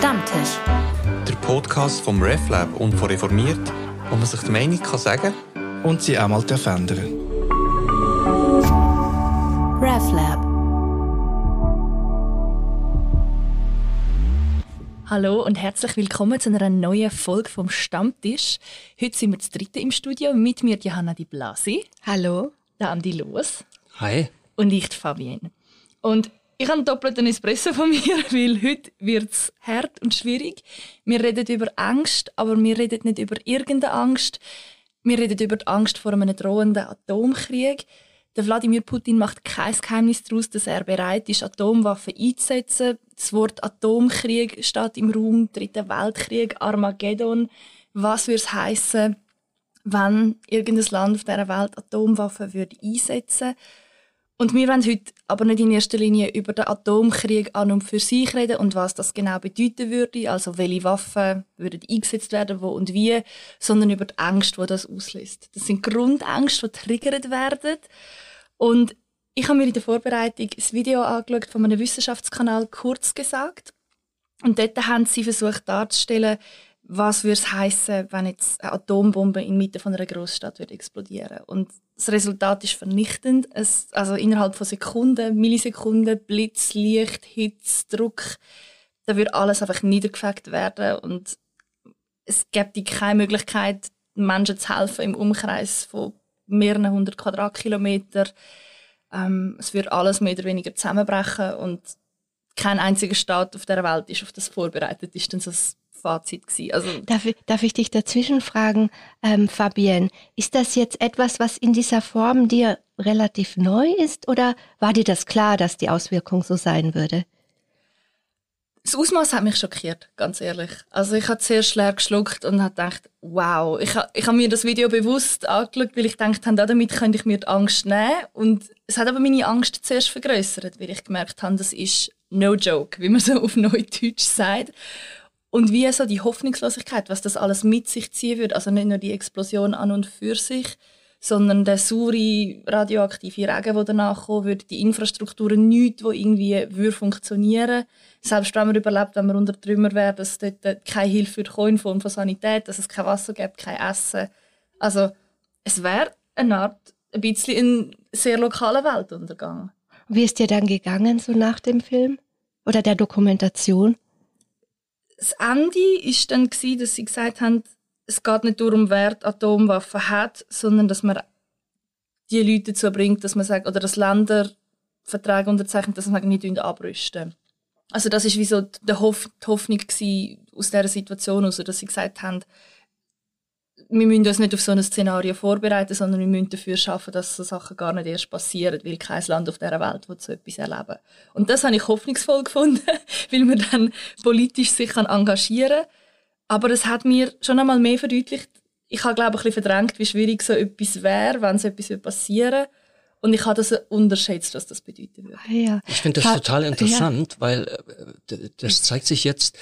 Stammtisch. Der Podcast vom RefLab und von Reformiert, wo man sich die Meinung kann sagen und sie auch mal ändern RefLab. Hallo und herzlich willkommen zu einer neuen Folge vom Stammtisch. Heute sind wir das dritte im Studio. Mit mir Johanna Di Blasi. Hallo. Der Andi Los. Hi. Und ich, Fabienne. Und ich habe einen doppelten Espresso von mir, weil heute wird es hart und schwierig. Wir reden über Angst, aber wir reden nicht über irgendeine Angst. Wir reden über die Angst vor einem drohenden Atomkrieg. Der Wladimir Putin macht kein Geheimnis daraus, dass er bereit ist, Atomwaffen einzusetzen. Das Wort Atomkrieg steht im Raum, Dritter Weltkrieg, Armageddon. Was würde es heißen, wenn irgendein Land auf dieser Welt Atomwaffen würde einsetzen würde? Und wir wollen heute aber nicht in erster Linie über den Atomkrieg an und für sich reden und was das genau bedeuten würde, also welche Waffen würden eingesetzt werden, wo und wie, sondern über die Ängste, die das auslöst. Das sind Grundängste, die triggert werden. Und ich habe mir in der Vorbereitung das Video angeschaut von einem Wissenschaftskanal kurz gesagt. Und dort haben sie versucht darzustellen, was würde es heißen, wenn jetzt eine Atombombe inmitten von einer Großstadt würde explodieren. Und das Resultat ist vernichtend. Es, also innerhalb von Sekunden, Millisekunden, Blitz, Licht, Hitze, Druck, da würde alles einfach niedergefegt werden und es gibt keine Möglichkeit, Menschen zu helfen im Umkreis von mehreren hundert Quadratkilometer. Ähm, es würde alles mehr oder weniger zusammenbrechen und kein einziger Staat auf der Welt ist auf das vorbereitet. Ist dann so Fazit gewesen. Also darf, ich, darf ich dich dazwischen fragen, ähm, Fabienne, ist das jetzt etwas, was in dieser Form dir relativ neu ist oder war dir das klar, dass die Auswirkung so sein würde? Das Ausmaß hat mich schockiert, ganz ehrlich. Also ich habe zuerst leer geschluckt und habe gedacht, wow. Ich habe ich hab mir das Video bewusst angeschaut, weil ich gedacht habe, damit könnte ich mir die Angst nehmen. Und es hat aber meine Angst zuerst vergrößert, weil ich gemerkt habe, das ist no joke, wie man so auf Neudeutsch sagt. Und wie so die Hoffnungslosigkeit, was das alles mit sich ziehen würde. Also nicht nur die Explosion an und für sich, sondern der saure radioaktive Regen, der danach kommen würde, die Infrastrukturen, nichts, die irgendwie würde funktionieren Selbst wenn man überlebt, wenn man unter Trümmer wäre, dass dort keine Hilfe für in Form von Sanität, dass es kein Wasser gibt, kein Essen. Also es wäre eine Art, ein bisschen ein sehr lokaler Weltuntergang. Wie ist dir dann gegangen, so nach dem Film? Oder der Dokumentation? Das Ende war dann, gewesen, dass sie gesagt haben, es geht nicht darum, wer die Atomwaffen hat, sondern dass man die Leute dazu bringt, dass man sagt, oder dass Länder Verträge unterzeichnen, dass man nicht abrüsten. Also das ist wie so die, die Hoffnung aus dieser Situation, also dass sie gesagt haben, wir müssen uns nicht auf so ein Szenario vorbereiten, sondern wir müssen dafür schaffen, dass so Sachen gar nicht erst passieren, weil kein Land auf dieser Welt will so etwas erleben. Und das habe ich hoffnungsvoll gefunden, weil man dann politisch sich engagieren kann. Aber es hat mir schon einmal mehr verdeutlicht, ich habe glaube ich ein bisschen verdrängt, wie schwierig so etwas wäre, wenn so etwas passieren würde. Und ich habe das unterschätzt, was das bedeuten würde. Ah, ja. Ich finde das total interessant, ja. weil äh, das zeigt sich jetzt,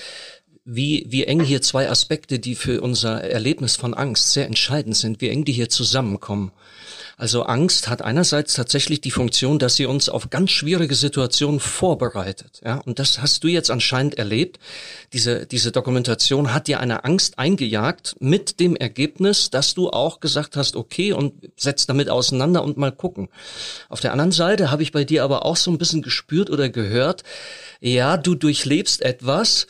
wie, wie eng hier zwei Aspekte, die für unser Erlebnis von Angst sehr entscheidend sind, wie eng die hier zusammenkommen. Also Angst hat einerseits tatsächlich die Funktion, dass sie uns auf ganz schwierige Situationen vorbereitet. Ja, und das hast du jetzt anscheinend erlebt. Diese, diese Dokumentation hat dir eine Angst eingejagt mit dem Ergebnis, dass du auch gesagt hast, okay, und setz damit auseinander und mal gucken. Auf der anderen Seite habe ich bei dir aber auch so ein bisschen gespürt oder gehört, ja, du durchlebst etwas,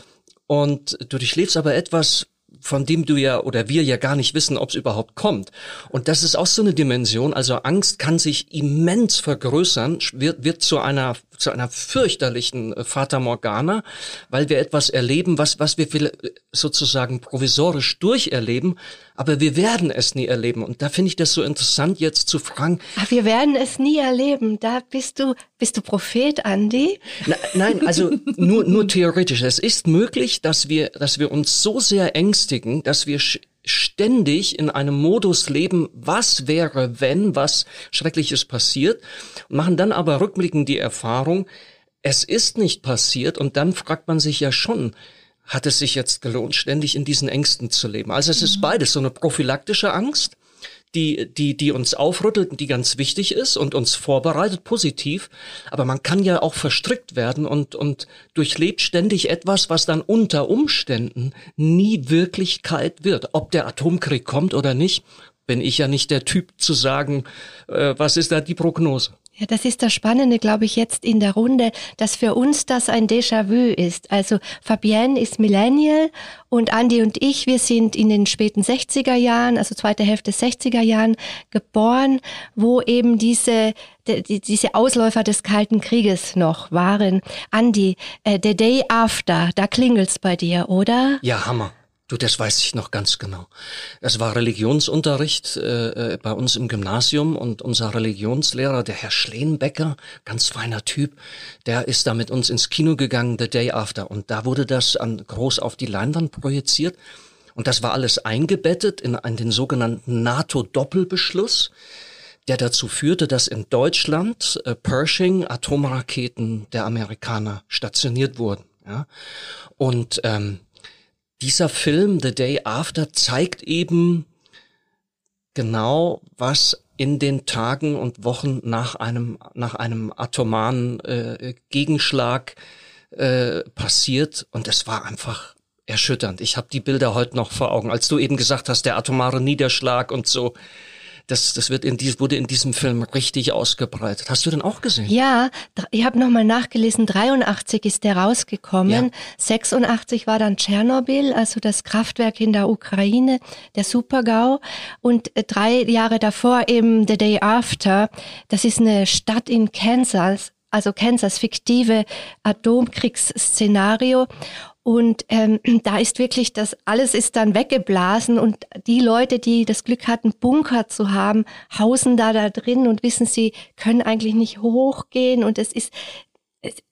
und du durchlebst aber etwas, von dem du ja oder wir ja gar nicht wissen, ob es überhaupt kommt. Und das ist auch so eine Dimension. Also Angst kann sich immens vergrößern, wird, wird zu einer zu einer fürchterlichen äh, Fata Morgana, weil wir etwas erleben, was was wir sozusagen provisorisch durcherleben, aber wir werden es nie erleben. Und da finde ich das so interessant, jetzt zu fragen. Ach, wir werden es nie erleben. Da bist du, bist du Prophet, Andi? Na, nein, also nur, nur theoretisch. Es ist möglich, dass wir, dass wir uns so sehr ängstigen, dass wir ständig in einem Modus leben, was wäre, wenn was Schreckliches passiert, und machen dann aber rückblickend die Erfahrung, es ist nicht passiert, und dann fragt man sich ja schon, hat es sich jetzt gelohnt, ständig in diesen Ängsten zu leben. Also es ist mhm. beides, so eine prophylaktische Angst, die, die, die uns aufrüttelt und die ganz wichtig ist und uns vorbereitet, positiv. Aber man kann ja auch verstrickt werden und, und durchlebt ständig etwas, was dann unter Umständen nie Wirklichkeit wird. Ob der Atomkrieg kommt oder nicht, bin ich ja nicht der Typ zu sagen, äh, was ist da die Prognose. Ja, das ist das Spannende, glaube ich, jetzt in der Runde, dass für uns das ein Déjà-vu ist. Also Fabienne ist Millennial und Andy und ich, wir sind in den späten 60er Jahren, also zweite Hälfte 60er Jahren geboren, wo eben diese die, diese Ausläufer des Kalten Krieges noch waren. Andy, äh, the day after, da klingelt's bei dir, oder? Ja, Hammer. Du, das weiß ich noch ganz genau. Es war Religionsunterricht äh, äh, bei uns im Gymnasium und unser Religionslehrer, der Herr Schleenbecker, ganz feiner Typ, der ist da mit uns ins Kino gegangen, The Day After. Und da wurde das an, groß auf die Leinwand projiziert. Und das war alles eingebettet in, in den sogenannten NATO-Doppelbeschluss, der dazu führte, dass in Deutschland äh, Pershing Atomraketen der Amerikaner stationiert wurden. Ja? Und ähm, dieser Film The Day After zeigt eben genau, was in den Tagen und Wochen nach einem nach einem atomaren äh, Gegenschlag äh, passiert und es war einfach erschütternd. Ich habe die Bilder heute noch vor Augen, als du eben gesagt hast, der atomare Niederschlag und so das, das wird in dies, wurde in diesem Film richtig ausgebreitet. Hast du den auch gesehen? Ja, ich habe nochmal nachgelesen, 83 ist der rausgekommen. Ja. 86 war dann Tschernobyl, also das Kraftwerk in der Ukraine, der Supergau. Und äh, drei Jahre davor eben The Day After, das ist eine Stadt in Kansas, also Kansas, fiktive Atomkriegsszenario. Und ähm, da ist wirklich das alles ist dann weggeblasen und die Leute, die das Glück hatten, Bunker zu haben, hausen da da drin und wissen, sie können eigentlich nicht hochgehen und es ist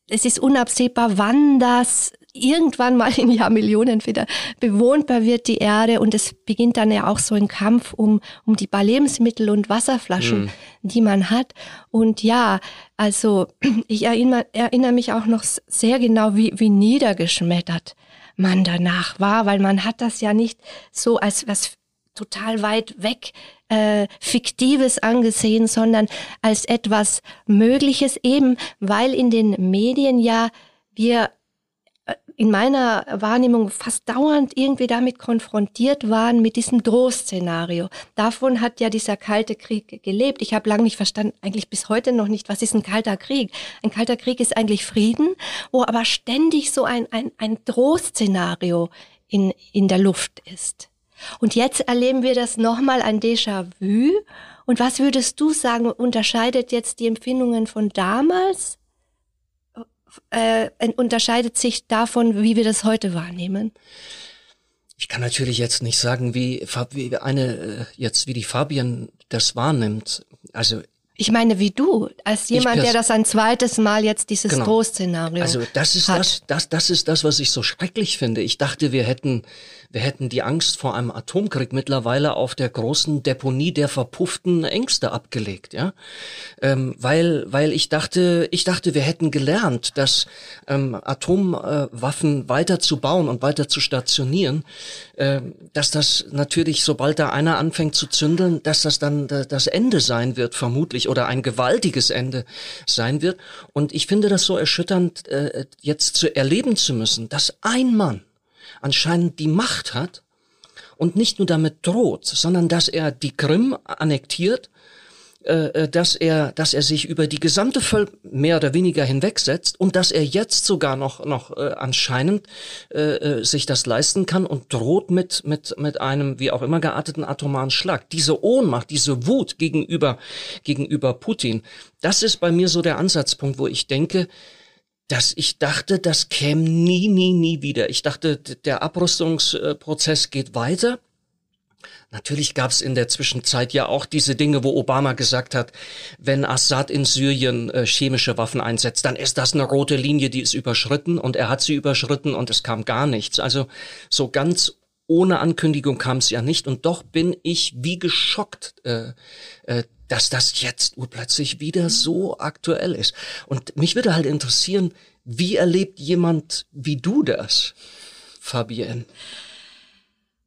es ist unabsehbar, wann das irgendwann mal in Jahrmillionen wieder bewohnbar wird, die Erde. Und es beginnt dann ja auch so ein Kampf um, um die paar Lebensmittel und Wasserflaschen, mhm. die man hat. Und ja, also ich erinnere, erinnere mich auch noch sehr genau, wie, wie niedergeschmettert man danach war, weil man hat das ja nicht so als was total weit weg äh, Fiktives angesehen, sondern als etwas Mögliches, eben weil in den Medien ja wir in meiner Wahrnehmung fast dauernd irgendwie damit konfrontiert waren, mit diesem Drohszenario. Davon hat ja dieser kalte Krieg gelebt. Ich habe lange nicht verstanden, eigentlich bis heute noch nicht, was ist ein kalter Krieg? Ein kalter Krieg ist eigentlich Frieden, wo aber ständig so ein, ein, ein Drohszenario in, in der Luft ist. Und jetzt erleben wir das nochmal ein Déjà-vu. Und was würdest du sagen, unterscheidet jetzt die Empfindungen von damals äh, unterscheidet sich davon, wie wir das heute wahrnehmen? Ich kann natürlich jetzt nicht sagen, wie, wie eine äh, jetzt wie die Fabian das wahrnimmt. Also ich meine, wie du, als jemand, der das ein zweites Mal jetzt dieses genau. Drohszenario. Also das ist hat. das, das, das ist das, was ich so schrecklich finde. Ich dachte, wir hätten wir hätten die Angst vor einem Atomkrieg mittlerweile auf der großen Deponie der verpufften Ängste abgelegt, ja, ähm, weil weil ich dachte, ich dachte, wir hätten gelernt, dass ähm, Atomwaffen äh, weiter zu bauen und weiter zu stationieren, äh, dass das natürlich, sobald da einer anfängt zu zündeln, dass das dann das Ende sein wird, vermutlich, oder ein gewaltiges Ende sein wird. Und ich finde das so erschütternd, äh, jetzt zu erleben zu müssen, dass ein Mann anscheinend die Macht hat und nicht nur damit droht, sondern dass er die Krim annektiert, äh, äh, dass er, dass er sich über die gesamte Völker mehr oder weniger hinwegsetzt und dass er jetzt sogar noch noch äh, anscheinend äh, äh, sich das leisten kann und droht mit mit mit einem wie auch immer gearteten atomaren Schlag. Diese Ohnmacht, diese Wut gegenüber gegenüber Putin, das ist bei mir so der Ansatzpunkt, wo ich denke, dass ich dachte, das käme nie, nie, nie wieder. Ich dachte, der Abrüstungsprozess geht weiter. Natürlich gab es in der Zwischenzeit ja auch diese Dinge, wo Obama gesagt hat, wenn Assad in Syrien äh, chemische Waffen einsetzt, dann ist das eine rote Linie, die ist überschritten und er hat sie überschritten und es kam gar nichts. Also so ganz ohne Ankündigung kam es ja nicht und doch bin ich wie geschockt, äh, äh, dass das jetzt urplötzlich wieder so aktuell ist. Und mich würde halt interessieren, wie erlebt jemand wie du das, Fabienne?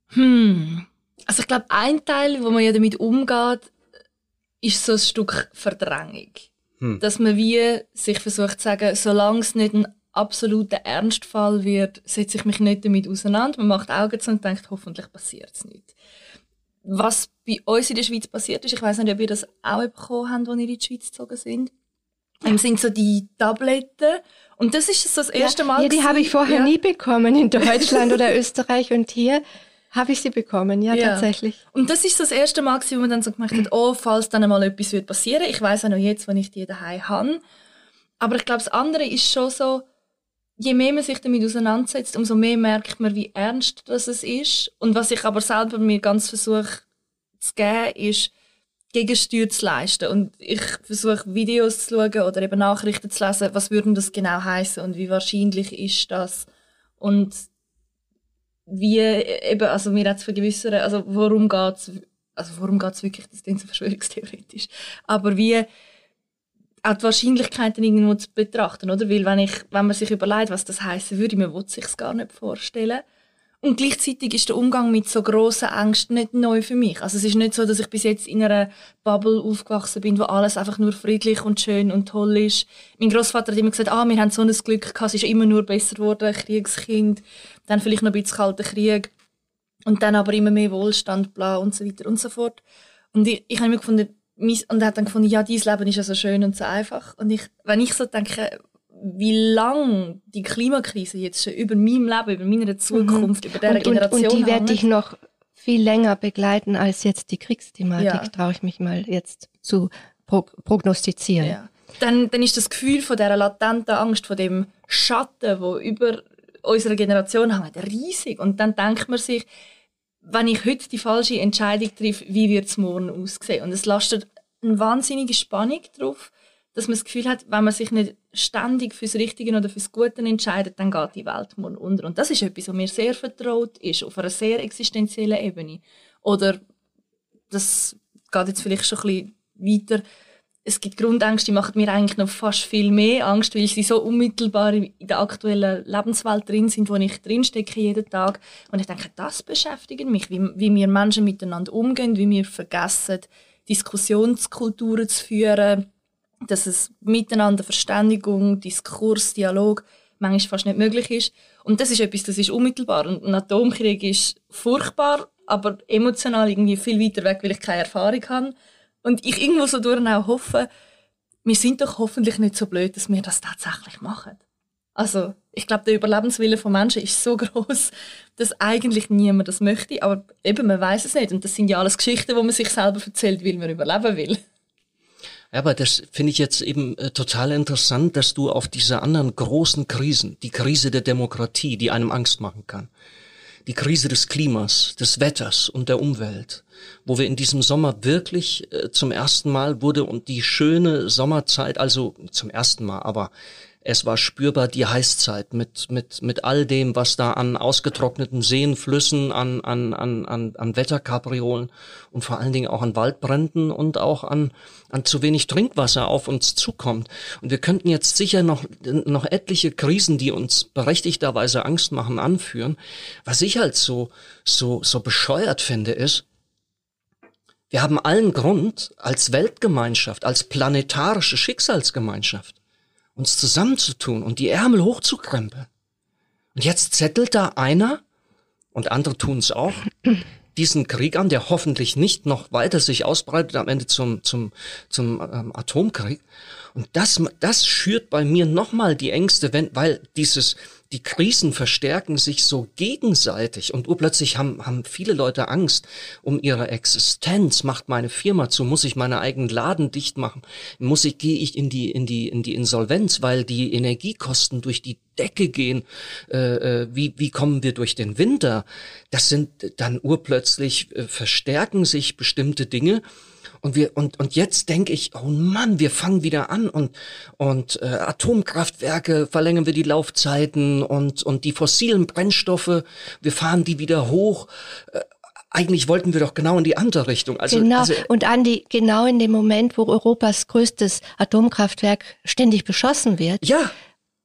Hm, Also ich glaube, ein Teil, wo man ja damit umgeht, ist so ein Stück Verdrängung. Hm. Dass man wie sich versucht zu sagen, solange es nicht ein absoluter Ernstfall wird, setze ich mich nicht damit auseinander. Man macht Augen zu und denkt, hoffentlich passiert es nicht. Was bei uns in der Schweiz passiert ist, ich weiß nicht, ob ihr das auch bekommen habt, als ihr in die Schweiz gezogen sind. Ja. sind so die Tabletten. Und das ist so das erste Mal. Ja, die habe ich vorher ja. nie bekommen in Deutschland oder Österreich und hier habe ich sie bekommen, ja, ja, tatsächlich. Und das ist das erste Mal, wo man dann so gemacht hat, oh, falls dann mal etwas wird passieren. Ich weiß auch noch jetzt, wenn ich die daheim habe. Aber ich glaube, das andere ist schon so, je mehr man sich damit auseinandersetzt, umso mehr merkt man, wie ernst das ist. Und was ich aber selber mir ganz versuche zu geben, ist, Gegensteuer zu leisten. Und ich versuche Videos zu schauen oder eben Nachrichten zu lesen, was würden das genau heißen und wie wahrscheinlich ist das. Und wie eben, also mir es vergewissern, also worum geht's, also worum geht's wirklich, das klingt so verschwörungstheoretisch, aber wie auch die Wahrscheinlichkeiten irgendwo zu betrachten, oder? Weil wenn ich, wenn man sich überlegt, was das heißen würde, man will sich gar nicht vorstellen. Und gleichzeitig ist der Umgang mit so grossen Ängsten nicht neu für mich. Also es ist nicht so, dass ich bis jetzt in einer Bubble aufgewachsen bin, wo alles einfach nur friedlich und schön und toll ist. Mein Großvater hat immer gesagt, ah, wir haben so ein Glück gehabt, es ist immer nur besser geworden, Kriegskind, dann vielleicht noch ein bisschen kalter Krieg und dann aber immer mehr Wohlstand, bla und so weiter und so fort. Und ich, ich habe immer gefunden, und er hat dann gefunden, ja, dieses Leben ist ja so schön und so einfach. Und ich, wenn ich so denke, wie lang die Klimakrise jetzt schon über meinem Leben, über meine Zukunft, mhm. über diese Generation Und, und die werde ich noch viel länger begleiten als jetzt die Kriegsthematik, ja. traue ich mich mal jetzt zu prognostizieren. Ja. Dann, dann ist das Gefühl von dieser latenten Angst, von dem Schatten, wo über unsere Generation hängt, riesig. Und dann denkt man sich, wenn ich heute die falsche Entscheidung treffe, wie wird es morgen aussehen? Und es lastet eine wahnsinnige Spannung drauf, dass man das Gefühl hat, wenn man sich nicht ständig fürs Richtige oder fürs Gute entscheidet, dann geht die Welt morgen unter. Und das ist etwas, was mir sehr vertraut ist, auf einer sehr existenziellen Ebene. Oder das geht jetzt vielleicht schon ein bisschen weiter. Es gibt Grundängste, die machen mir eigentlich noch fast viel mehr Angst, weil sie so unmittelbar in der aktuellen Lebenswelt drin sind, wo ich drinstecke jeden Tag. Und ich denke, das beschäftigt mich, wie, wie wir Menschen miteinander umgehen, wie wir vergessen, Diskussionskulturen zu führen, dass es miteinander Verständigung, Diskurs, Dialog manchmal fast nicht möglich ist. Und das ist etwas, das ist unmittelbar. Und ein Atomkrieg ist furchtbar, aber emotional irgendwie viel weiter weg, weil ich keine Erfahrung habe. Und ich irgendwo so durch auch hoffe, wir sind doch hoffentlich nicht so blöd, dass wir das tatsächlich machen. Also, ich glaube, der Überlebenswille von Menschen ist so groß, dass eigentlich niemand das möchte. Aber eben, man weiß es nicht. Und das sind ja alles Geschichten, wo man sich selber erzählt, weil man überleben will. Ja, aber das finde ich jetzt eben äh, total interessant, dass du auf diese anderen großen Krisen, die Krise der Demokratie, die einem Angst machen kann, die Krise des Klimas, des Wetters und der Umwelt, wo wir in diesem Sommer wirklich äh, zum ersten Mal wurde und die schöne Sommerzeit, also zum ersten Mal, aber es war spürbar die Heißzeit mit, mit, mit all dem, was da an ausgetrockneten Seen, Flüssen, an, an, an, an, an Wetterkapriolen und vor allen Dingen auch an Waldbränden und auch an, an zu wenig Trinkwasser auf uns zukommt. Und wir könnten jetzt sicher noch, noch etliche Krisen, die uns berechtigterweise Angst machen, anführen. Was ich halt so, so, so bescheuert finde, ist, wir haben allen Grund als Weltgemeinschaft, als planetarische Schicksalsgemeinschaft, uns zusammenzutun und die Ärmel hochzukrempeln. Und jetzt zettelt da einer, und andere tun es auch, diesen Krieg an, der hoffentlich nicht noch weiter sich ausbreitet am Ende zum, zum, zum ähm, Atomkrieg. Und das, das schürt bei mir nochmal die Ängste, wenn, weil dieses, die Krisen verstärken sich so gegenseitig und urplötzlich haben, haben viele Leute Angst um ihre Existenz. Macht meine Firma zu? Muss ich meine eigenen Laden dicht machen? Muss ich, gehe ich in die, in die, in die Insolvenz, weil die Energiekosten durch die Decke gehen? Äh, äh wie, wie kommen wir durch den Winter? Das sind dann urplötzlich äh, verstärken sich bestimmte Dinge und wir und und jetzt denke ich, oh Mann, wir fangen wieder an und und äh, Atomkraftwerke verlängern wir die Laufzeiten und und die fossilen Brennstoffe, wir fahren die wieder hoch. Äh, eigentlich wollten wir doch genau in die andere Richtung. Also, genau. Also, und Andi, genau in dem Moment, wo Europas größtes Atomkraftwerk ständig beschossen wird, ja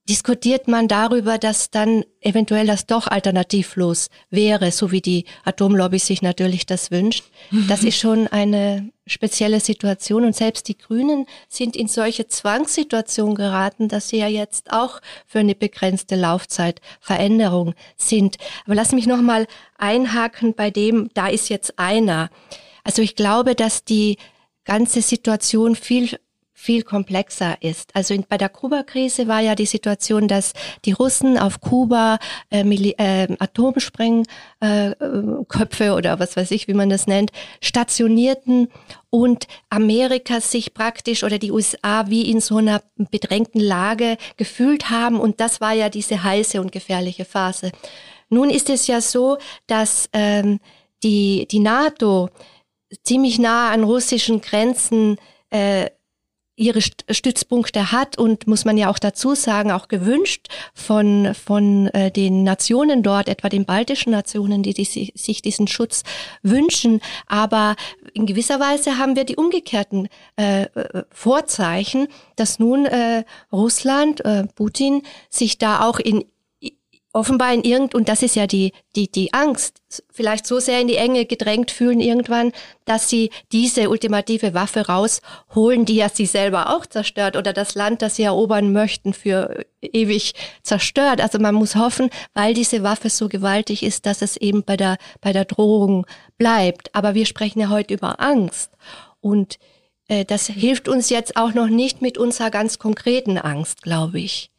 diskutiert man darüber, dass dann eventuell das doch alternativlos wäre, so wie die Atomlobby sich natürlich das wünscht. Das ist schon eine spezielle Situation und selbst die Grünen sind in solche Zwangssituationen geraten, dass sie ja jetzt auch für eine begrenzte Laufzeit Veränderung sind. Aber lass mich noch mal einhaken bei dem, da ist jetzt einer. Also ich glaube, dass die ganze Situation viel viel komplexer ist. Also in, bei der Kuba-Krise war ja die Situation, dass die Russen auf Kuba äh, äh, Atomsprengköpfe äh, oder was weiß ich, wie man das nennt, stationierten und Amerika sich praktisch oder die USA wie in so einer bedrängten Lage gefühlt haben. Und das war ja diese heiße und gefährliche Phase. Nun ist es ja so, dass ähm, die, die NATO ziemlich nah an russischen Grenzen äh, ihre Stützpunkte hat und muss man ja auch dazu sagen, auch gewünscht von, von äh, den Nationen dort, etwa den baltischen Nationen, die, die sich diesen Schutz wünschen. Aber in gewisser Weise haben wir die umgekehrten äh, Vorzeichen, dass nun äh, Russland, äh, Putin, sich da auch in offenbar in irgend, und das ist ja die, die, die Angst, vielleicht so sehr in die Enge gedrängt fühlen irgendwann, dass sie diese ultimative Waffe rausholen, die ja sie selber auch zerstört oder das Land, das sie erobern möchten, für ewig zerstört. Also man muss hoffen, weil diese Waffe so gewaltig ist, dass es eben bei der, bei der Drohung bleibt. Aber wir sprechen ja heute über Angst. Und äh, das hilft uns jetzt auch noch nicht mit unserer ganz konkreten Angst, glaube ich.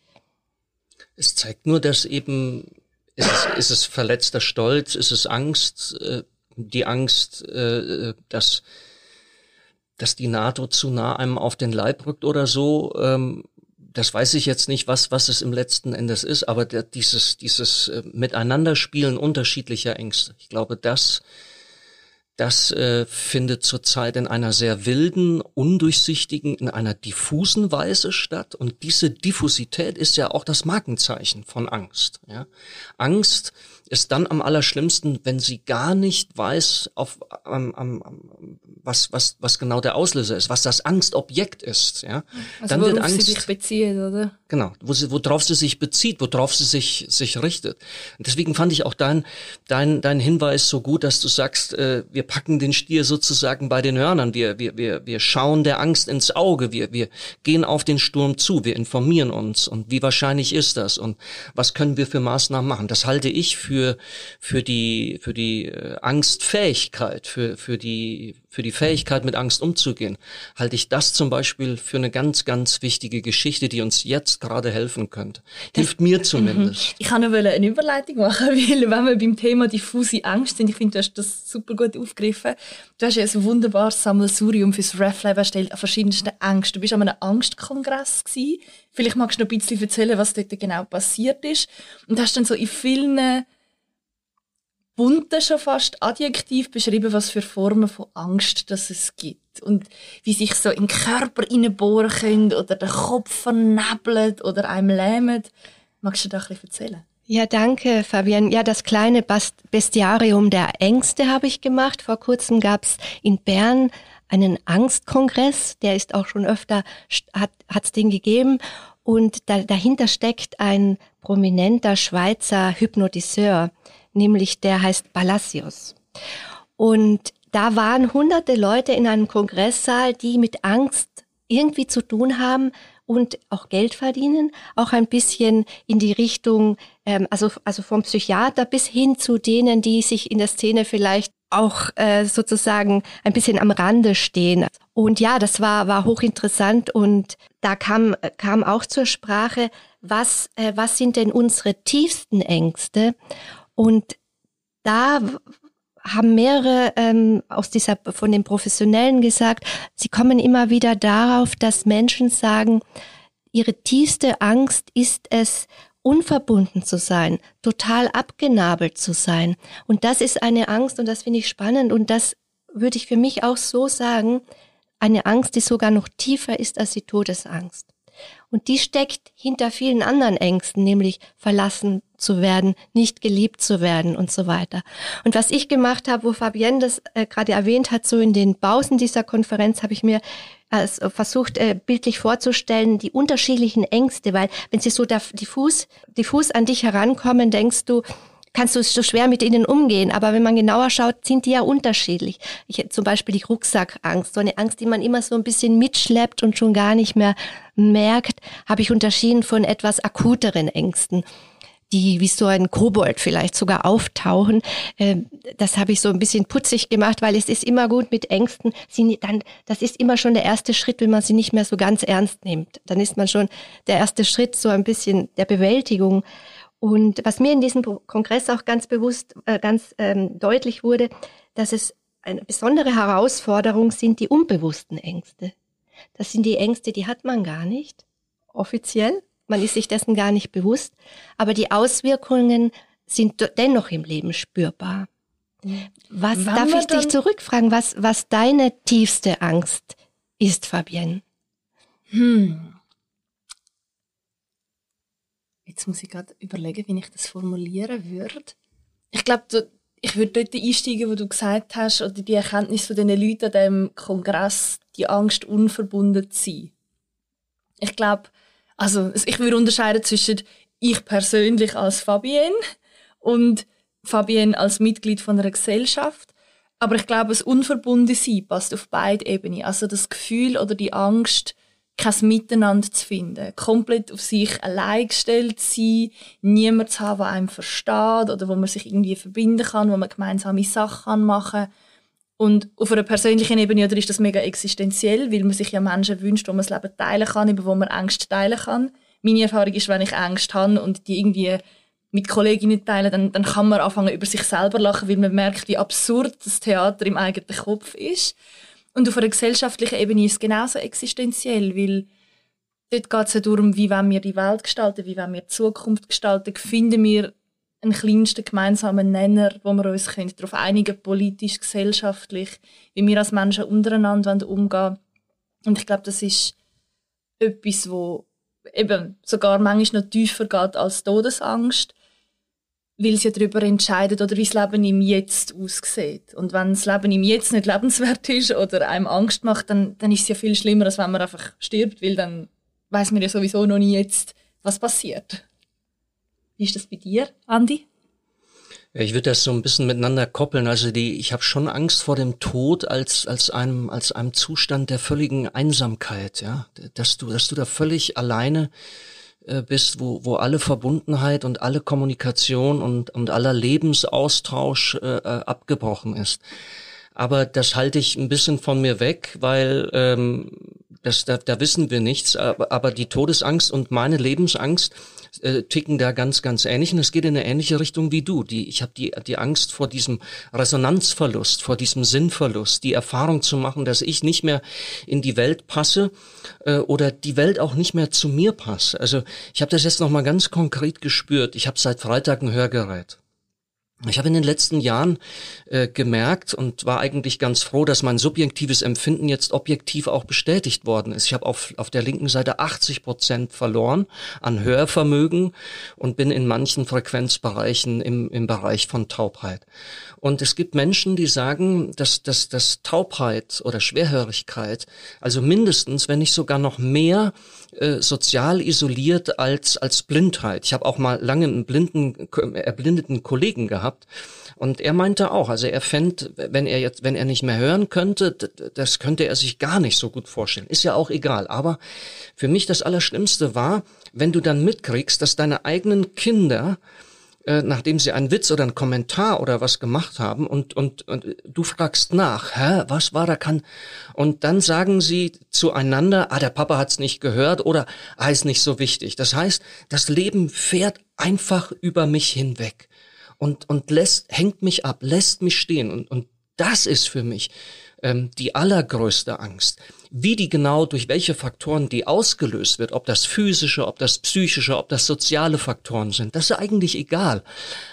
Es zeigt nur, dass eben, ist es, ist es verletzter Stolz, ist es Angst, äh, die Angst, äh, dass, dass die NATO zu nah einem auf den Leib rückt oder so. Ähm, das weiß ich jetzt nicht, was, was es im letzten Endes ist, aber der, dieses, dieses äh, Miteinanderspielen unterschiedlicher Ängste. Ich glaube, das das äh, findet zurzeit in einer sehr wilden, undurchsichtigen, in einer diffusen Weise statt. Und diese Diffusität ist ja auch das Markenzeichen von Angst. Ja? Angst ist dann am allerschlimmsten, wenn sie gar nicht weiß, auf, ähm, ähm, was, was, was genau der Auslöser ist, was das Angstobjekt ist. Ja? Also dann wird Angst, sie sich bezieht, oder? Genau, wo sie, worauf sie sich bezieht, worauf sie sich, sich richtet. Und deswegen fand ich auch dein, dein, dein Hinweis so gut, dass du sagst, äh, wir packen den Stier sozusagen bei den Hörnern, wir, wir, wir, wir schauen der Angst ins Auge, wir, wir gehen auf den Sturm zu, wir informieren uns und wie wahrscheinlich ist das und was können wir für Maßnahmen machen. Das halte ich für für, für die, für die äh, Angstfähigkeit, für, für die, für die Fähigkeit, mit Angst umzugehen, halte ich das zum Beispiel für eine ganz, ganz wichtige Geschichte, die uns jetzt gerade helfen könnte. Hilft mir zumindest. Ich kann noch eine Überleitung machen, weil wenn wir beim Thema diffuse Angst sind, ich finde, du hast das super gut aufgegriffen. Du hast ja ein wunderbares Sammelsurium fürs RefLab erstellt an verschiedensten Ängsten. Du bist an einem Angstkongress gewesen. Vielleicht magst du noch ein bisschen erzählen, was dort genau passiert ist. Und hast dann so in vielen bunte schon fast adjektiv beschrieben, was für Formen von Angst das es gibt und wie sich so in den Körper bohren können oder den Kopf vernebelt oder einem lähmt. Magst du da ein bisschen erzählen? Ja, danke, Fabian. Ja, das kleine Bestiarium der Ängste habe ich gemacht. Vor kurzem gab es in Bern einen Angstkongress, der ist auch schon öfter, hat es den gegeben. Und da, dahinter steckt ein prominenter Schweizer Hypnotiseur, nämlich der heißt Palacios. Und da waren hunderte Leute in einem Kongresssaal, die mit Angst irgendwie zu tun haben und auch Geld verdienen, auch ein bisschen in die Richtung, ähm, also, also vom Psychiater bis hin zu denen, die sich in der Szene vielleicht auch äh, sozusagen ein bisschen am Rande stehen. Und ja, das war, war hochinteressant und da kam, kam auch zur Sprache, was, äh, was sind denn unsere tiefsten Ängste? Und da haben mehrere ähm, aus dieser von den Professionellen gesagt, sie kommen immer wieder darauf, dass Menschen sagen, ihre tiefste Angst ist es, unverbunden zu sein, total abgenabelt zu sein. Und das ist eine Angst und das finde ich spannend und das würde ich für mich auch so sagen, eine Angst, die sogar noch tiefer ist als die Todesangst. Und die steckt hinter vielen anderen Ängsten, nämlich verlassen zu werden, nicht geliebt zu werden und so weiter. Und was ich gemacht habe, wo Fabienne das äh, gerade erwähnt hat, so in den Pausen dieser Konferenz habe ich mir äh, versucht, äh, bildlich vorzustellen, die unterschiedlichen Ängste, weil wenn sie so diffus, diffus an dich herankommen, denkst du, kannst du so schwer mit ihnen umgehen. Aber wenn man genauer schaut, sind die ja unterschiedlich. Ich, zum Beispiel die Rucksackangst, so eine Angst, die man immer so ein bisschen mitschleppt und schon gar nicht mehr merkt, habe ich unterschieden von etwas akuteren Ängsten die wie so ein Kobold vielleicht sogar auftauchen. Ähm, das habe ich so ein bisschen putzig gemacht, weil es ist immer gut mit Ängsten. Sie dann, das ist immer schon der erste Schritt, wenn man sie nicht mehr so ganz ernst nimmt. Dann ist man schon der erste Schritt so ein bisschen der Bewältigung. Und was mir in diesem Kongress auch ganz bewusst, äh, ganz ähm, deutlich wurde, dass es eine besondere Herausforderung sind die unbewussten Ängste. Das sind die Ängste, die hat man gar nicht offiziell. Man ist sich dessen gar nicht bewusst. Aber die Auswirkungen sind dennoch im Leben spürbar. Was Wann darf ich dich zurückfragen, was, was deine tiefste Angst ist, Fabienne? Hm. Jetzt muss ich gerade überlegen, wie ich das formulieren würde. Ich glaube, ich würde dort einsteigen, wo du gesagt hast, oder die Erkenntnis von den Leuten an diesem Kongress, die Angst, unverbunden zu sein. Ich glaube, also ich würde unterscheiden zwischen ich persönlich als Fabienne und Fabienne als Mitglied von einer Gesellschaft. Aber ich glaube, das Unverbundensein passt auf beide Ebenen. Also das Gefühl oder die Angst, kein Miteinander zu finden, komplett auf sich allein gestellt sein, niemand zu haben, der einem versteht oder wo man sich irgendwie verbinden kann, wo man gemeinsame Sachen machen kann. Und auf einer persönlichen Ebene oder ist das mega existenziell, weil man sich ja Menschen wünscht, wo man das Leben teilen kann, über wo man Angst teilen kann. Meine Erfahrung ist, wenn ich Angst habe und die irgendwie mit Kolleginnen teilen, dann, dann kann man anfangen, über sich selber lachen, weil man merkt, wie absurd das Theater im eigenen Kopf ist. Und auf einer gesellschaftlichen Ebene ist es genauso existenziell, weil dort geht es ja darum, wie wollen wir die Welt gestalten, wie wollen wir die Zukunft gestalten, finden wir einen kleinsten gemeinsamen Nenner, wo wir uns können, darauf einigen politisch, gesellschaftlich, wie wir als Menschen untereinander umgehen Und ich glaube, das ist etwas, wo eben sogar manchmal noch tiefer geht als Todesangst weil sie darüber entscheidet oder wie das Leben im Jetzt aussieht. Und wenn das Leben im Jetzt nicht lebenswert ist oder einem Angst macht, dann, dann ist es ja viel schlimmer, als wenn man einfach stirbt, weil dann weiß man ja sowieso noch nie jetzt, was passiert. Wie ist das bei dir, Andi? Ich würde das so ein bisschen miteinander koppeln. Also die, ich habe schon Angst vor dem Tod als als einem als einem Zustand der völligen Einsamkeit, ja, dass du dass du da völlig alleine äh, bist, wo, wo alle Verbundenheit und alle Kommunikation und, und aller Lebensaustausch äh, äh, abgebrochen ist. Aber das halte ich ein bisschen von mir weg, weil ähm, das, da, da wissen wir nichts. Aber, aber die Todesangst und meine Lebensangst äh, ticken da ganz, ganz ähnlich. Und es geht in eine ähnliche Richtung wie du. Die, ich habe die, die Angst vor diesem Resonanzverlust, vor diesem Sinnverlust, die Erfahrung zu machen, dass ich nicht mehr in die Welt passe äh, oder die Welt auch nicht mehr zu mir passt. Also ich habe das jetzt nochmal ganz konkret gespürt. Ich habe seit Freitag ein Hörgerät. Ich habe in den letzten Jahren äh, gemerkt und war eigentlich ganz froh, dass mein subjektives Empfinden jetzt objektiv auch bestätigt worden ist. Ich habe auf, auf der linken Seite 80 Prozent verloren an Hörvermögen und bin in manchen Frequenzbereichen im, im Bereich von Taubheit. Und es gibt Menschen, die sagen, dass, dass, dass Taubheit oder Schwerhörigkeit, also mindestens, wenn nicht sogar noch mehr äh, sozial isoliert als, als Blindheit. Ich habe auch mal lange einen blinden, erblindeten Kollegen gehabt. Und er meinte auch, also er fände, wenn er jetzt, wenn er nicht mehr hören könnte, das könnte er sich gar nicht so gut vorstellen. Ist ja auch egal. Aber für mich das Allerschlimmste war, wenn du dann mitkriegst, dass deine eigenen Kinder äh, nachdem sie einen Witz oder einen Kommentar oder was gemacht haben und, und, und du fragst nach, hä, was war da kann, und dann sagen sie zueinander, ah, der Papa hat's nicht gehört oder ah, ist nicht so wichtig. Das heißt, das Leben fährt einfach über mich hinweg und, und lässt, hängt mich ab, lässt mich stehen und, und das ist für mich ähm, die allergrößte Angst. Wie die genau, durch welche Faktoren die ausgelöst wird, ob das physische, ob das psychische, ob das soziale Faktoren sind, das ist eigentlich egal.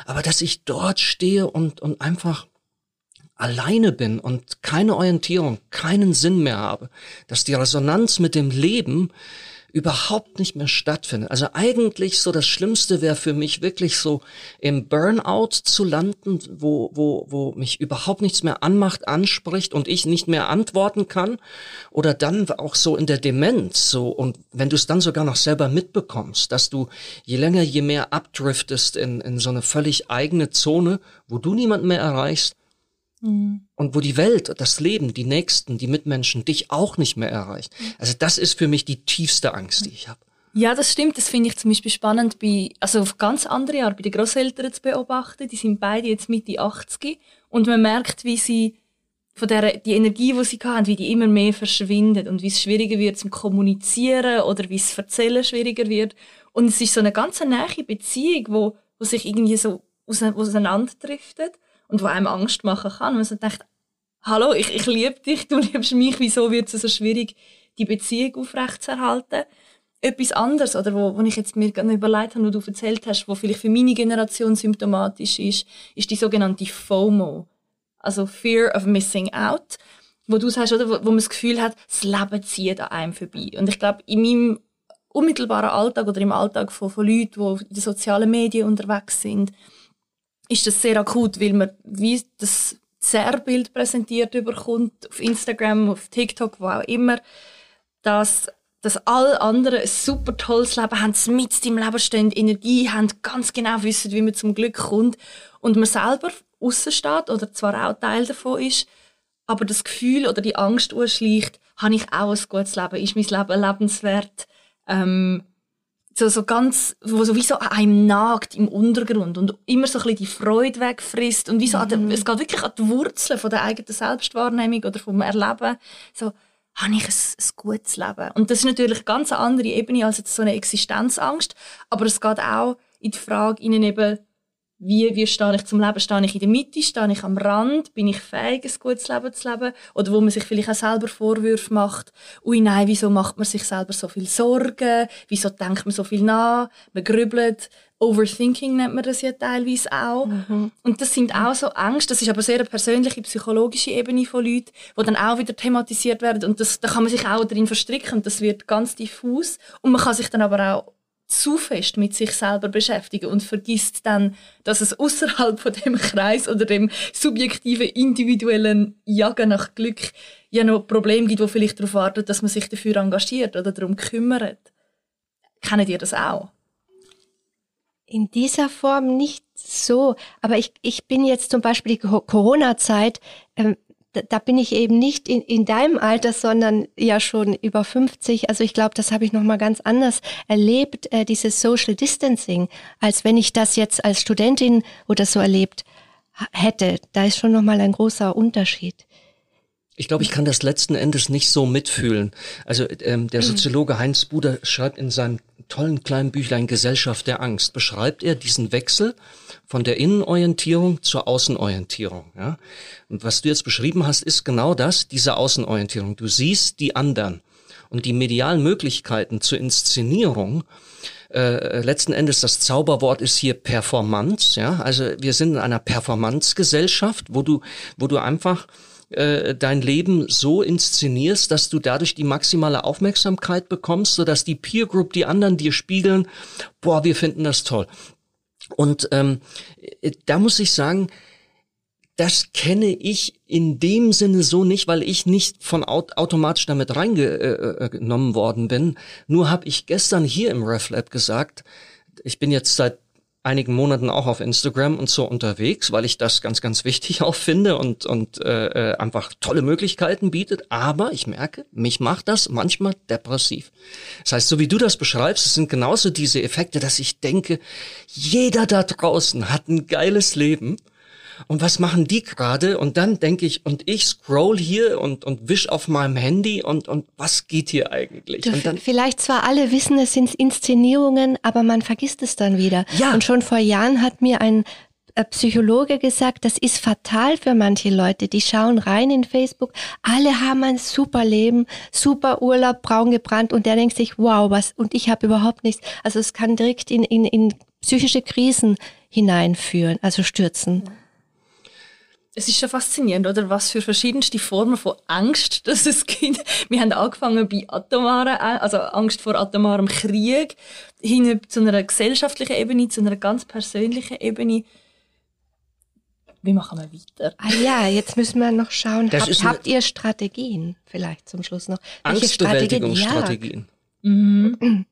Aber dass ich dort stehe und, und einfach alleine bin und keine Orientierung, keinen Sinn mehr habe, dass die Resonanz mit dem Leben überhaupt nicht mehr stattfindet. Also eigentlich so das Schlimmste wäre für mich wirklich so im Burnout zu landen, wo, wo, wo mich überhaupt nichts mehr anmacht, anspricht und ich nicht mehr antworten kann. Oder dann auch so in der Demenz, so, und wenn du es dann sogar noch selber mitbekommst, dass du je länger, je mehr abdriftest in, in so eine völlig eigene Zone, wo du niemanden mehr erreichst, Mhm. Und wo die Welt, das Leben, die Nächsten, die Mitmenschen dich auch nicht mehr erreicht. Also das ist für mich die tiefste Angst, die ich habe. Ja, das stimmt. Das finde ich zum Beispiel spannend bei, also auf ganz andere Art bei den Großeltern zu beobachten. Die sind beide jetzt Mitte 80 und man merkt, wie sie von der, die Energie, die sie haben, wie die immer mehr verschwindet und wie es schwieriger wird zum Kommunizieren oder wie es Erzählen schwieriger wird. Und es ist so eine ganz nahe Beziehung, wo, wo sich irgendwie so auseinanderdriftet und wo einem Angst machen kann. Man denkt, hallo, ich, ich liebe dich, du liebst mich, wieso wird es so schwierig, die Beziehung aufrechtzuerhalten? Etwas anderes, oder wo, wo ich jetzt mir gerade überlegt habe, wo du erzählt hast, wo vielleicht für meine Generation symptomatisch ist, ist die sogenannte FOMO. Also Fear of Missing Out. Wo du sagst, oder, wo, wo man das Gefühl hat, das Leben zieht an einem vorbei. Und ich glaube, in meinem unmittelbaren Alltag oder im Alltag von, von Leuten, die in den sozialen Medien unterwegs sind, ist das sehr akut, weil man wie das Zerrbild präsentiert überkommt auf Instagram, auf TikTok, wo auch immer, dass dass alle anderen ein super tolles Leben haben, mit im Leben stehen, Energie haben, ganz genau wissen, wie man zum Glück kommt und man selber außen steht oder zwar auch Teil davon ist, aber das Gefühl oder die Angst ausschleicht, habe ich auch ein gutes Leben, ist mein Leben lebenswert, ähm, so, so ganz, wo so wie so an einem nagt im Untergrund und immer so ein bisschen die Freude wegfrisst und wie so mhm. der, es geht wirklich an die Wurzeln von der eigenen Selbstwahrnehmung oder vom Erleben. So, habe ich ein, ein gutes Leben? Und das ist natürlich eine ganz andere Ebene als jetzt so eine Existenzangst, aber es geht auch in die Frage, ihnen eben wie, wie stehe ich zum Leben? Stehe ich in der Mitte? Stehe ich am Rand? Bin ich fähig, ein gutes Leben zu leben? Oder wo man sich vielleicht auch selber Vorwürfe macht. Ui, nein, wieso macht man sich selber so viel Sorgen? Wieso denkt man so viel nach? Man grübelt. Overthinking nennt man das ja teilweise auch. Mhm. Und das sind auch so Ängste. Das ist aber sehr eine persönliche, psychologische Ebene von Leuten, die dann auch wieder thematisiert werden. Und das, da kann man sich auch drin verstricken. Das wird ganz diffus. Und man kann sich dann aber auch zu fest mit sich selber beschäftigen und vergisst dann, dass es außerhalb von dem Kreis oder dem subjektiven, individuellen Jagen nach Glück ja noch Probleme gibt, wo vielleicht darauf wartet, dass man sich dafür engagiert oder darum kümmert. Kennt ihr das auch? In dieser Form nicht so, aber ich, ich bin jetzt zum Beispiel die Corona-Zeit, ähm, da bin ich eben nicht in, in deinem Alter, sondern ja schon über 50. Also ich glaube, das habe ich noch mal ganz anders erlebt, äh, dieses Social Distancing, als wenn ich das jetzt als Studentin oder so erlebt hätte. Da ist schon noch mal ein großer Unterschied. Ich glaube, ich kann das letzten Endes nicht so mitfühlen. Also ähm, der Soziologe Heinz Buder schreibt in seinem tollen kleinen Büchlein Gesellschaft der Angst, beschreibt er diesen Wechsel von der Innenorientierung zur Außenorientierung. Ja? Und was du jetzt beschrieben hast, ist genau das, diese Außenorientierung. Du siehst die anderen und die medialen Möglichkeiten zur Inszenierung. Äh, letzten Endes das Zauberwort ist hier Performance. Ja, also wir sind in einer Performance-Gesellschaft, wo du, wo du einfach äh, dein Leben so inszenierst, dass du dadurch die maximale Aufmerksamkeit bekommst, sodass die Peer Group, die anderen dir spiegeln, boah, wir finden das toll. Und ähm, da muss ich sagen, das kenne ich in dem Sinne so nicht, weil ich nicht von aut automatisch damit reingenommen äh, äh worden bin. Nur habe ich gestern hier im RefLab gesagt, ich bin jetzt seit einigen Monaten auch auf Instagram und so unterwegs, weil ich das ganz, ganz wichtig auch finde und, und äh, äh, einfach tolle Möglichkeiten bietet. Aber ich merke, mich macht das manchmal depressiv. Das heißt, so wie du das beschreibst, es sind genauso diese Effekte, dass ich denke, jeder da draußen hat ein geiles Leben und was machen die gerade? Und dann denke ich, und ich scroll hier und, und wisch auf meinem Handy und, und was geht hier eigentlich? Du, und dann, vielleicht zwar alle wissen, es sind Inszenierungen, aber man vergisst es dann wieder. Ja. Und schon vor Jahren hat mir ein Psychologe gesagt, das ist fatal für manche Leute. Die schauen rein in Facebook, alle haben ein super Leben, super Urlaub, braun gebrannt und der denkt sich, wow, was, und ich habe überhaupt nichts. Also es kann direkt in, in, in psychische Krisen hineinführen, also stürzen. Es ist schon faszinierend, oder? Was für verschiedenste Formen von Angst dass es gibt. Wir haben angefangen bei atomaren, also Angst vor atomarem Krieg, hin zu einer gesellschaftlichen Ebene, zu einer ganz persönlichen Ebene. Wie machen wir weiter? Ah ja, jetzt müssen wir noch schauen. Hab, habt ihr Strategien vielleicht zum Schluss noch? Angstbewältigungsstrategien. Ja. Mhm.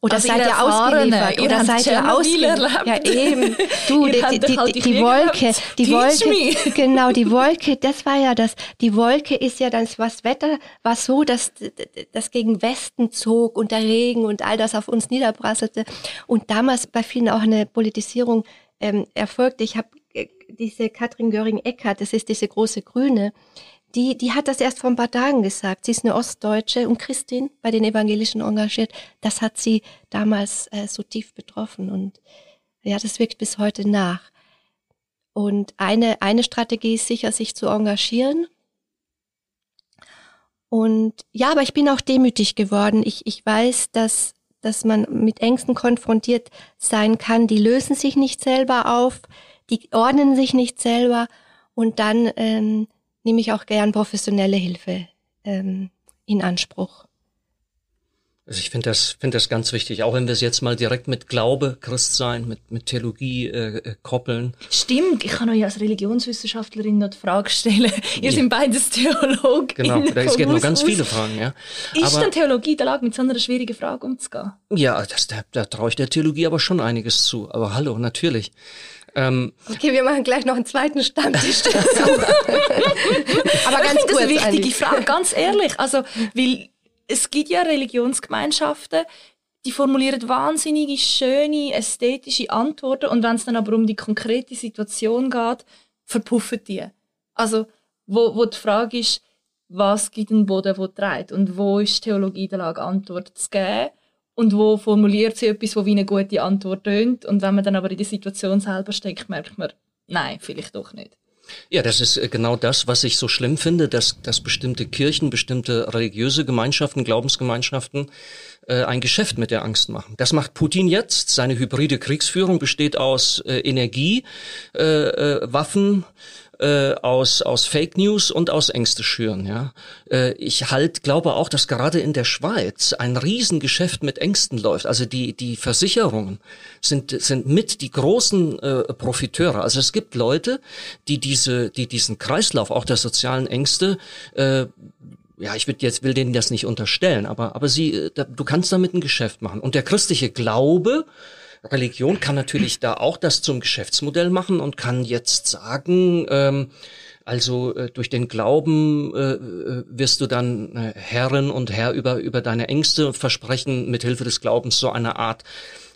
Oder also seid ihr ausgeliefert? Oder seid ihr ausgeliefert? Ja, eben. Du, die, die, die, halt die, die Wolke, die Wolke, genau, die Wolke, das war ja das. Die Wolke ist ja das, was Wetter war so, dass das gegen Westen zog und der Regen und all das auf uns niederprasselte. Und damals bei vielen auch eine Politisierung ähm, erfolgte. Ich habe äh, diese Katrin Göring-Eckardt, das ist diese große Grüne, die, die hat das erst vor ein paar Tagen gesagt. Sie ist eine Ostdeutsche und Christin bei den Evangelischen engagiert. Das hat sie damals äh, so tief betroffen und ja, das wirkt bis heute nach. Und eine, eine Strategie ist sicher, sich zu engagieren. Und ja, aber ich bin auch demütig geworden. Ich, ich weiß, dass, dass man mit Ängsten konfrontiert sein kann. Die lösen sich nicht selber auf, die ordnen sich nicht selber. Und dann ähm, nehme ich auch gern professionelle Hilfe ähm, in Anspruch. Also ich finde das, finde das ganz wichtig, auch wenn wir es jetzt mal direkt mit Glaube, Christsein, mit, mit Theologie äh, äh koppeln. Stimmt, ich kann euch als Religionswissenschaftlerin noch die Frage stellen. Ihr ja. seid beides Theologen. Genau, da, es gibt noch ganz viele Fragen. Ja. Ist aber, denn Theologie der Lage, mit so einer schwierigen Frage umzugehen? Ja, das, da, da traue ich der Theologie aber schon einiges zu. Aber hallo, natürlich. Ähm, okay, wir machen gleich noch einen zweiten Stammtisch dazu. Aber ganz kurz, das ist eine wichtige eigentlich. Frage, ganz ehrlich. Also, weil es gibt ja Religionsgemeinschaften, die formulieren wahnsinnige, schöne, ästhetische Antworten und wenn es dann aber um die konkrete Situation geht, verpuffen die. Also, wo, wo die Frage ist, was gibt ein Boden, wo trägt und wo ist Theologie der Lage, Antwort zu geben und wo formuliert sie etwas, wo wie eine gute Antwort tönt und wenn man dann aber in die Situation selber steckt, merkt man, nein, vielleicht doch nicht. Ja, das ist äh, genau das, was ich so schlimm finde, dass, dass bestimmte Kirchen, bestimmte religiöse Gemeinschaften, Glaubensgemeinschaften äh, ein Geschäft mit der Angst machen. Das macht Putin jetzt. Seine hybride Kriegsführung besteht aus äh, Energie, äh, äh, Waffen, äh, aus, aus Fake News und aus Ängste schüren. Ja? Äh, ich halt glaube auch, dass gerade in der Schweiz ein Riesengeschäft mit Ängsten läuft. Also die, die Versicherungen sind, sind mit die großen äh, Profiteure. Also es gibt Leute, die diese, die diesen Kreislauf auch der sozialen Ängste äh, ja, ich will jetzt will denen das nicht unterstellen, aber aber sie, äh, da, du kannst damit ein Geschäft machen. Und der christliche Glaube Religion kann natürlich da auch das zum Geschäftsmodell machen und kann jetzt sagen, ähm, also äh, durch den Glauben äh, äh, wirst du dann äh, Herrin und Herr über, über deine Ängste und versprechen mit Hilfe des Glaubens so eine Art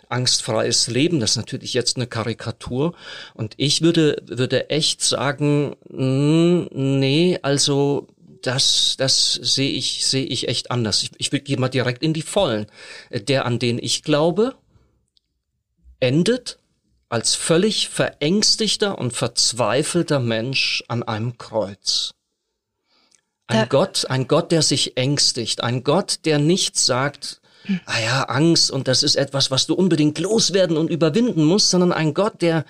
angstfreies Leben. Das ist natürlich jetzt eine Karikatur. Und ich würde, würde echt sagen, mh, hm, nee, also das, das sehe ich, sehe ich echt anders. Ich, ich gehe mal direkt in die Vollen. Der, an den ich glaube, endet als völlig verängstigter und verzweifelter Mensch an einem Kreuz. Ein. Gott, ein Gott, der sich ängstigt, ein Gott, der nicht sagt, ah ja, Angst und das ist etwas, was du unbedingt loswerden und überwinden musst, sondern ein Gott, der,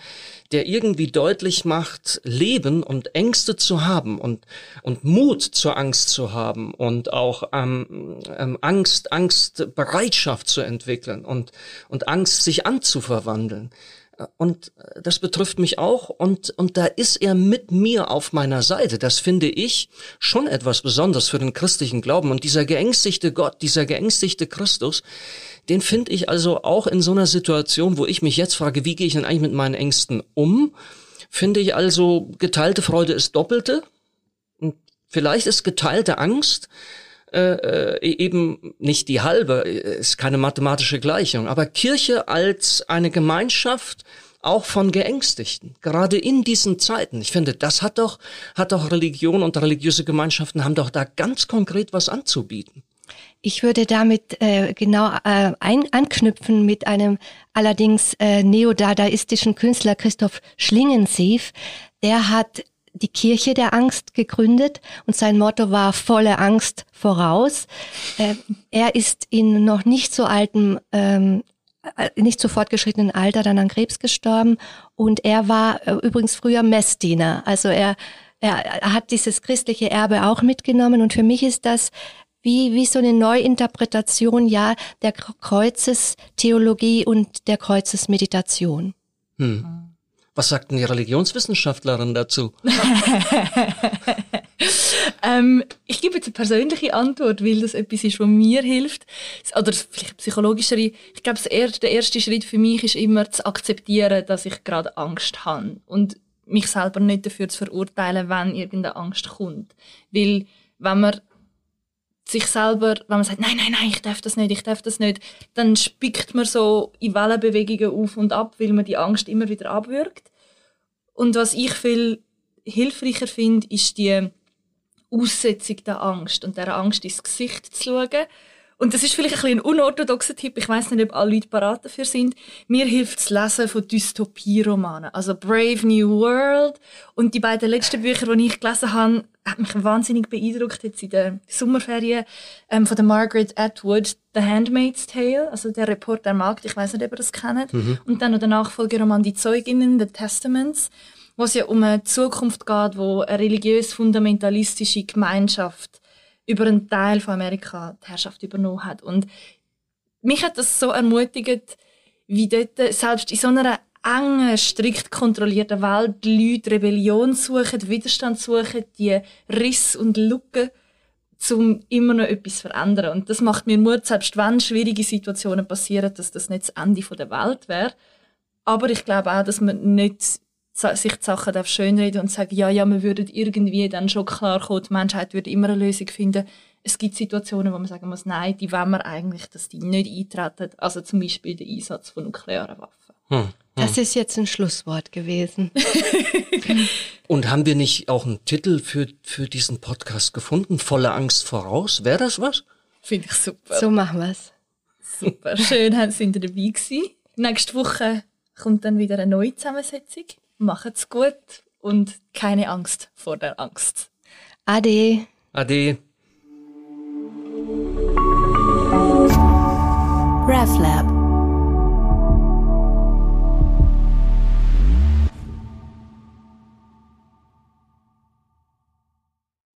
der irgendwie deutlich macht, Leben und Ängste zu haben und, und Mut zur Angst zu haben und auch ähm, ähm, Angst, Angstbereitschaft zu entwickeln und, und Angst sich anzuverwandeln. Und das betrifft mich auch und, und da ist er mit mir auf meiner Seite. Das finde ich schon etwas Besonderes für den christlichen Glauben. Und dieser geängstigte Gott, dieser geängstigte Christus, den finde ich also auch in so einer Situation, wo ich mich jetzt frage, wie gehe ich denn eigentlich mit meinen Ängsten um? Finde ich also, geteilte Freude ist doppelte. Und vielleicht ist geteilte Angst äh, äh eben nicht die halbe, ist keine mathematische Gleichung, aber Kirche als eine Gemeinschaft, auch von Geängstigten, gerade in diesen Zeiten. Ich finde, das hat doch, hat doch Religion und religiöse Gemeinschaften haben doch da ganz konkret was anzubieten. Ich würde damit äh, genau äh, ein, anknüpfen mit einem allerdings äh, neodadaistischen Künstler Christoph Schlingensief. Der hat die Kirche der Angst gegründet und sein Motto war volle Angst voraus. Äh, er ist in noch nicht so altem ähm, äh, nicht zu fortgeschrittenen Alter dann an Krebs gestorben und er war äh, übrigens früher Messdiener. Also er, er, er hat dieses christliche Erbe auch mitgenommen und für mich ist das wie, wie so eine Neuinterpretation, ja, der Kreuzestheologie und der Kreuzesmeditation. Hm. Was sagt denn die Religionswissenschaftlerin dazu? ähm, ich gebe jetzt eine persönliche Antwort, weil das etwas ist, was mir hilft. Oder vielleicht psychologischere. Ich glaube, der erste Schritt für mich ist immer zu akzeptieren, dass ich gerade Angst habe. Und mich selber nicht dafür zu verurteilen, wenn irgendeine Angst kommt. Weil, wenn man sich selber, wenn man sagt, nein, nein, nein, ich darf das nicht, ich darf das nicht, dann spickt man so in Wellenbewegungen auf und ab, weil man die Angst immer wieder abwürgt. Und was ich viel hilfreicher finde, ist die Aussetzung der Angst und der Angst ins Gesicht zu schauen und das ist vielleicht ein, bisschen ein unorthodoxer Tipp. Ich weiß nicht, ob alle Leute parat dafür sind. Mir hilft das Lesen von Dystopie-Romanen. Also Brave New World. Und die beiden letzten Bücher, die ich gelesen habe, hat mich wahnsinnig beeindruckt jetzt in den Sommerferien ähm, von der Margaret Atwood, The Handmaid's Tale, also der Report der Markt. Ich weiß nicht, ob ihr das kennt. Mhm. Und dann noch der Nachfolgeroman Die Zeuginnen, The Testaments wo es ja um eine Zukunft geht, wo eine religiös-fundamentalistische Gemeinschaft über einen Teil von Amerika die Herrschaft übernommen hat. Und mich hat das so ermutigt, wie dort selbst in so einer engen, strikt kontrollierten Welt die Leute Rebellion suchen, Widerstand suchen, die Riss und Lücken, um immer noch etwas zu verändern. Und das macht mir Mut, selbst wenn schwierige Situationen passieren, dass das nicht das Ende der Welt wäre. Aber ich glaube auch, dass man nicht sich die Sachen darf schönreden und sagen, ja, ja, wir würden irgendwie dann schon klar kommen, die Menschheit würde immer eine Lösung finden. Es gibt Situationen, wo man sagen muss, nein, die wollen wir eigentlich, dass die nicht eintreten. Also zum Beispiel der Einsatz von nuklearen Waffen. Hm, hm. Das ist jetzt ein Schlusswort gewesen. und haben wir nicht auch einen Titel für, für diesen Podcast gefunden? Volle Angst voraus? Wäre das was? Finde ich super. So machen wir es. Super. Schön, sind ihr dabei gewesen. Nächste Woche kommt dann wieder eine neue Zusammensetzung macht's gut und keine Angst vor der Angst. Ade. Ade. RefLab